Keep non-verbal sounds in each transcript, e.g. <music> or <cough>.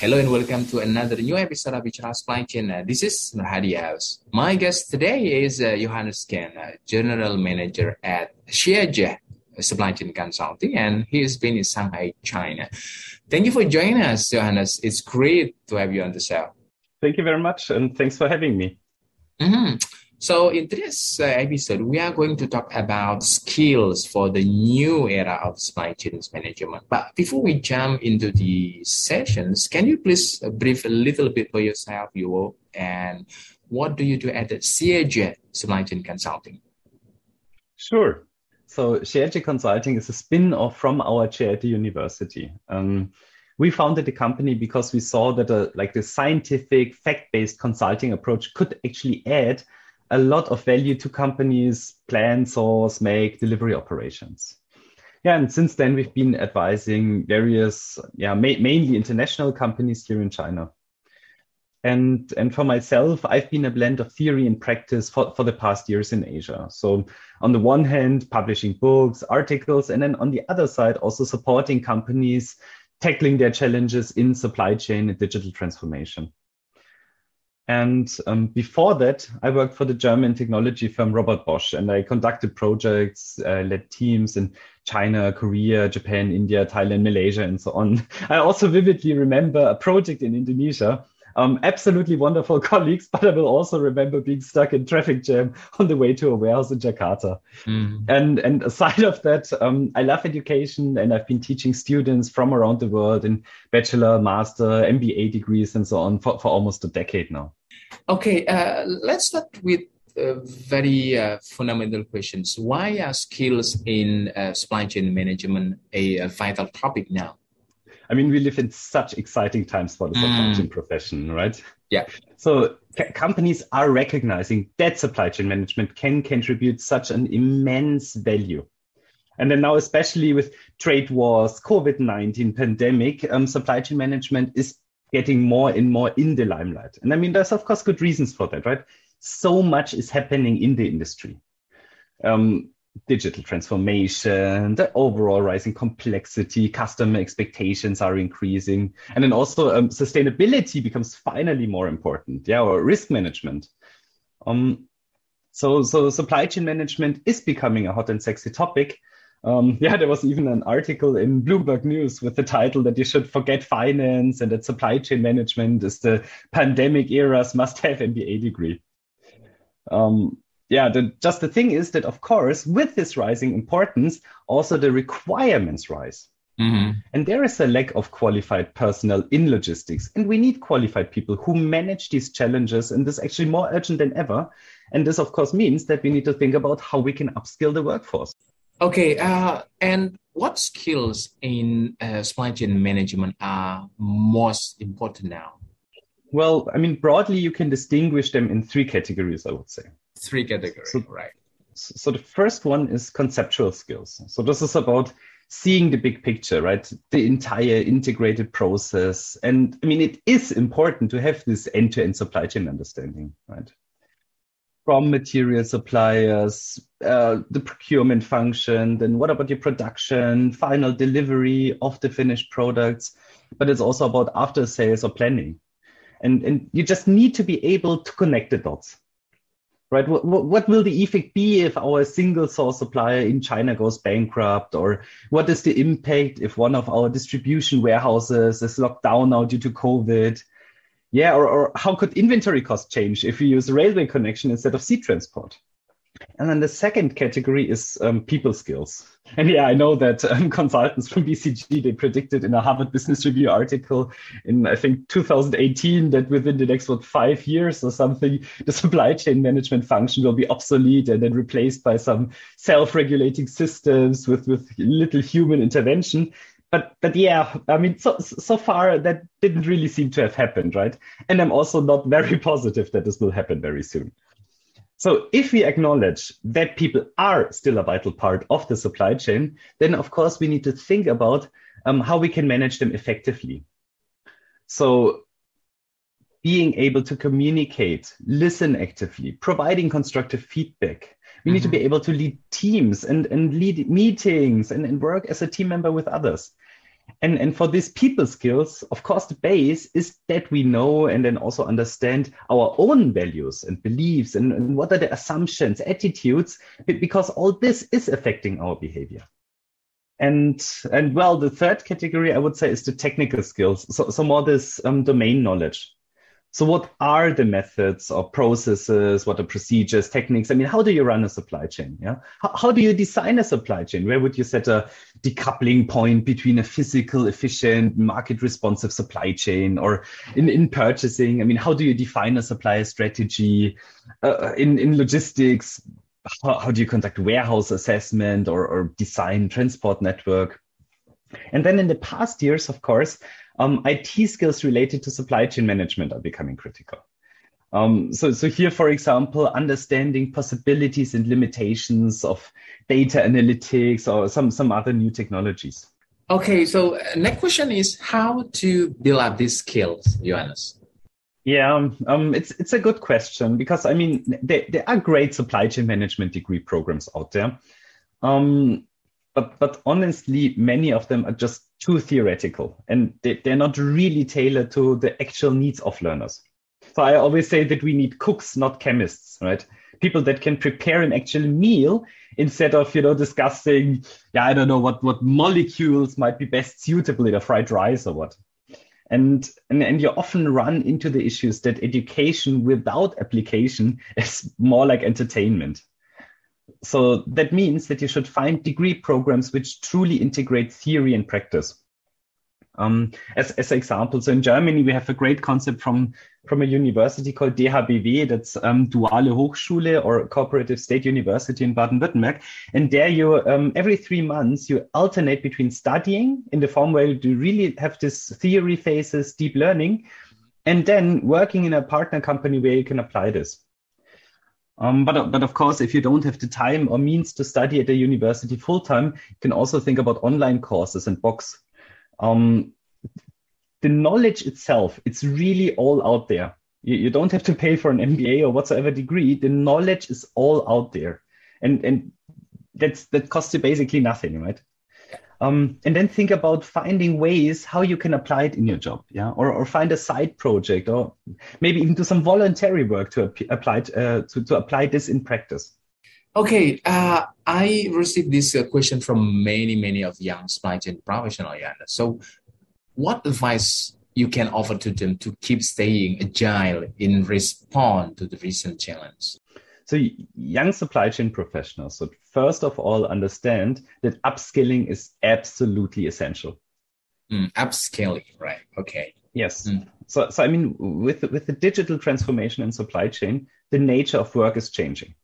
Hello and welcome to another new episode of Bichara Supply Chain. Uh, this is Nurhadi House. My guest today is uh, Johannes Kern, uh, General Manager at Xiege Supply Chain Consulting, and he has been in Shanghai, China. Thank you for joining us, Johannes. It's great to have you on the show. Thank you very much, and thanks for having me. Mm-hmm. So, in today's uh, episode, we are going to talk about skills for the new era of supply chain management. But before we jump into the sessions, can you please uh, brief a little bit for yourself, you and what do you do at the Xiege Supply Chain Consulting? Sure. So, Xiege Consulting is a spin off from our Chieti University. Um, we founded the company because we saw that a, like the scientific fact-based consulting approach could actually add a lot of value to companies plan, source, make, delivery operations. Yeah, and since then we've been advising various, yeah, ma- mainly international companies here in China. And and for myself, I've been a blend of theory and practice for, for the past years in Asia. So on the one hand, publishing books, articles, and then on the other side, also supporting companies tackling their challenges in supply chain and digital transformation. And um, before that, I worked for the German technology firm Robert Bosch, and I conducted projects, uh, led teams in China, Korea, Japan, India, Thailand, Malaysia, and so on. <laughs> I also vividly remember a project in Indonesia. Um, absolutely wonderful <laughs> colleagues, but I will also remember being stuck in traffic jam <laughs> on the way to a warehouse in Jakarta. Mm. And and aside of that, um, I love education, and I've been teaching students from around the world in bachelor, master, MBA degrees, and so on for, for almost a decade now. Okay, uh, let's start with uh, very uh, fundamental questions. Why are skills in uh, supply chain management a, a, vital topic now? I mean, we live in such exciting times for the supply mm. chain profession, right? Yeah. So c- companies are recognizing that supply chain management can contribute such an immense value. And then now, especially with trade wars, COVID-19 pandemic, um, supply chain management is getting more and more in the limelight. And I mean, there's of course good reasons for that, right? So much is happening in the industry. Um, digital transformation, the overall rising complexity, customer expectations are increasing. And then also um, sustainability becomes finally more important. Yeah, or risk management. Um, so, so supply chain management is becoming a hot and sexy topic. Um, <laughs> yeah, there was even an article in Bloomberg News with the title that you should forget finance and that supply chain management is the pandemic era's must have MBA degree. Um, yeah, the, just the thing is that, of course, with this rising importance, also the requirements rise. Mm-hmm. And there is a lack of qualified personnel in logistics. And we need qualified people who manage these challenges. And this is actually more urgent than ever. And this, of course, means that we need to think about how we can upskill the workforce. Okay, uh, and what skills in uh, supply chain management are most important now? Well, I mean, broadly, you can distinguish them in three categories, I would say. Three categories, so, right. So the first one is conceptual skills. So this is about seeing the big picture, right? The entire integrated process. And I mean, it is important to have this end to end supply chain understanding, right? From material suppliers, uh, the procurement function, then what about your production, final delivery of the finished products? But it's also about after sales or planning. And, and you just need to be able to connect the dots. Right? What, what will the effect be if our single source supplier in China goes bankrupt? Or what is the impact if one of our distribution warehouses is locked down now due to COVID? Yeah, or, or how could inventory cost change if you use a railway connection instead of sea transport? And then the second category is um, people skills. <laughs> And yeah, I know that um, <laughs> consultants from BCG, they predicted in a Harvard Business Review article in, I think, 2018 that within the next, what, five years or something, <laughs> the supply chain management function will be obsolete and then replaced by some self-regulating systems with, with little human intervention. But but yeah, I mean, so so far that didn't really seem to have happened, right? And I'm also not very <laughs> positive that this will happen very soon. So if we acknowledge that people are still a vital part of the supply chain, then of course we need to think about um, how we can manage them effectively. So being able to communicate, listen actively, providing constructive feedback. We mm-hmm. need to be mm-hmm. able to lead teams and, and lead meetings and, and work as a team member with others. And, and for these people skills, of course, the base is that we know and then also understand our own values and beliefs and, and what are the assumptions, attitudes, because all this is affecting our behavior. And and well, the third category I would say is the technical skills. So, so more this um, domain knowledge. So, what are the methods or processes? What are procedures, techniques? I mean, how do you run a supply chain? Yeah, how, how do you design a supply chain? Where would you set a decoupling point between a physical, efficient, market responsive supply chain, or in in purchasing? I mean, how do you define a supplier strategy? Uh, in in logistics, how, how do you conduct warehouse assessment or, or design transport network? And then in the past years, of course, um, IT skills related to supply chain management are becoming critical. Um, so, so here, for example, understanding possibilities and limitations of data analytics or some, some other new technologies. Okay, so uh, next question is how to build up these skills, Johannes? Yeah, um, um, it's it's a good question because I mean there, there are great supply chain management degree programs out there, um, but but honestly, many of them are just too theoretical and they, they're not really tailored to the actual needs of learners. So I always say that we need cooks, not chemists, right? People that can prepare an actual meal instead of, you know, discussing, yeah, I don't know what, what molecules might be best suitable in a fried rice or what. And, and, and you often run into the issues that education without application <laughs> is more like entertainment. So that means that you should find degree programs which truly integrate theory and practice. Um, as, as an example, so in Germany, we have a great concept from, from a university called DHBW, that's um, Duale Hochschule or Cooperative State University in Baden-Württemberg. And there you, um, every three months, you alternate between studying in the form where you really have this theory phases, deep learning, and then working in a partner company where you can apply this. Um, but, but of course, if you don't have the time or means to study at a university full time, you can also think about online courses and MOOCs. Um, the knowledge itself, it's really all out there. You, you don't have to pay for an MBA or whatsoever degree. The knowledge is all out there. And, and that's, that costs you basically nothing, right? Um, and then think about finding ways how you can apply it in your job, yeah, or, or find a side project, or maybe even do some voluntary work to apply uh, to, to apply this in practice. Okay, uh, I received this uh, question from many many of young supply chain professionals. Yeah. So, what advice you can offer to them to keep staying agile in response to the recent challenge? So young supply chain professionals should first of all understand that upskilling is absolutely essential. Mm, upscaling, right? Okay. Yes. Mm. So, so I mean, with with the digital transformation in supply chain, the nature of work is changing.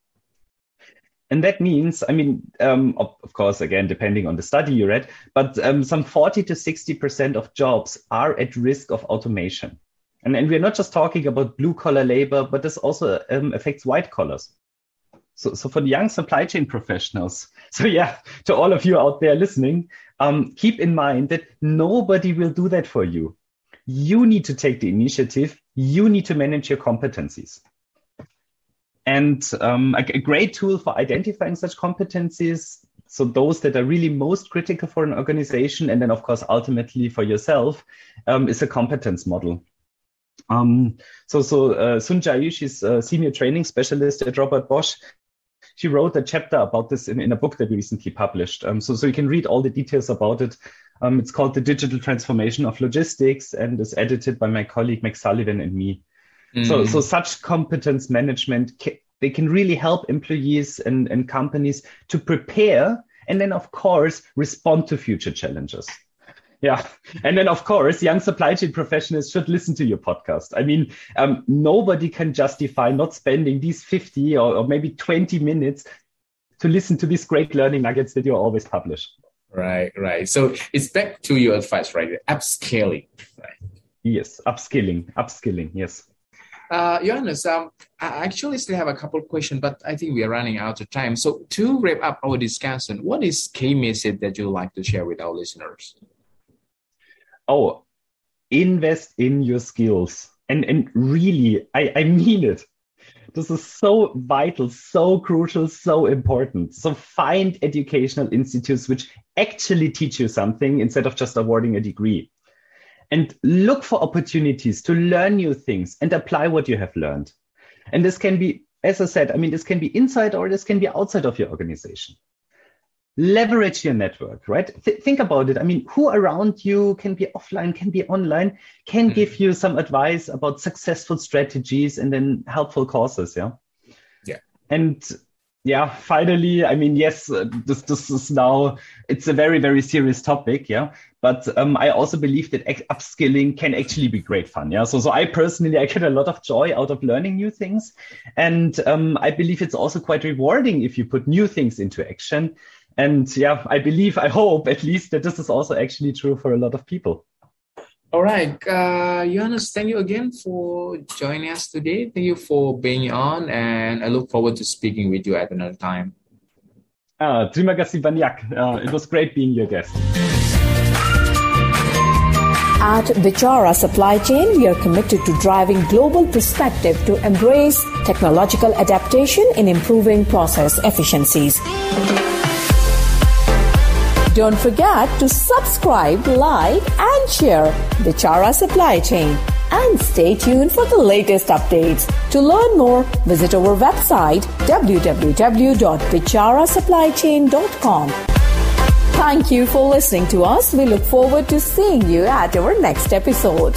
And that means, I mean, um, of, of, course, again, depending on the study you read, but um, some 40 to 60% of jobs are at risk of automation. And, and we're not just talking about blue collar labor, but this also um, affects white collars. So, so for the young supply chain professionals, <laughs> so yeah, to all of you out there listening, um, keep in mind that nobody will do that for you. You need to take the initiative. You need to manage your competencies. And um, a, a great tool for identifying such competencies so those that are really most critical for an organization and then of course ultimately for yourself um, is a competence model um, so, so uh, Sunja Yu, she's a senior training specialist at Robert Bosch. She wrote a chapter about this in, in a book that we recently published. Um, so, so you can read all the details about it. Um, it's called The Digital Transformation of Logistics and is edited by my colleague Max Sullivan and me. Mm. So, so such competence management, they can really help employees and, and companies to prepare and then, of course, respond to future challenges. Yeah. And then, of course, young supply chain professionals should listen to your podcast. I mean, um, nobody can justify not spending these 50 or, or, maybe 20 minutes to listen to these great learning nuggets that you always publish. Right, right. So it's back to your advice, right? Upscaling, right? Yes, upskilling, upskilling. Yes. Uh, Johannes, um, I actually still have a couple of questions, but I think we are running out of time. So to wrap up our discussion, what is key message that you like to share with our listeners? Oh, invest in your skills. And and really, I, I mean it. This is so vital, so crucial, so important. So find educational institutes which actually teach you something instead of just awarding a degree and look for opportunities to learn new things and apply what you have learned. And this can be, as I said, I mean, this can be inside or this can be outside of your organization. Leverage your network, right? Th- think about it. I mean, who around you can be offline, can be online, can mm-hmm. give you some advice about successful strategies and then helpful courses. Yeah. Yeah. And yeah, finally, I mean, yes, uh, this this is now it's a very very serious topic, yeah. But um, I also believe that upskilling can actually be great fun, yeah. So so I personally I get a lot of joy out of learning new things, and um, I believe it's also quite rewarding if you put new things into action. And yeah, I believe, I hope at least that this is also actually true for a lot of people. All right, uh, Johannes, thank you again for joining us today. Thank you for being on, and I look forward to speaking with you at another time. Uh, terima kasih banyak. Uh, it was great being your guest. At Bichara Supply Chain, we are committed to driving global perspective to embrace technological adaptation in improving process efficiencies. Don't forget to subscribe, like, and share the Chara Supply Chain. And stay tuned for the latest updates. To learn more, visit our website www.bicharasupplychain.com. Thank you for listening to us. We look forward to seeing you at our next episode.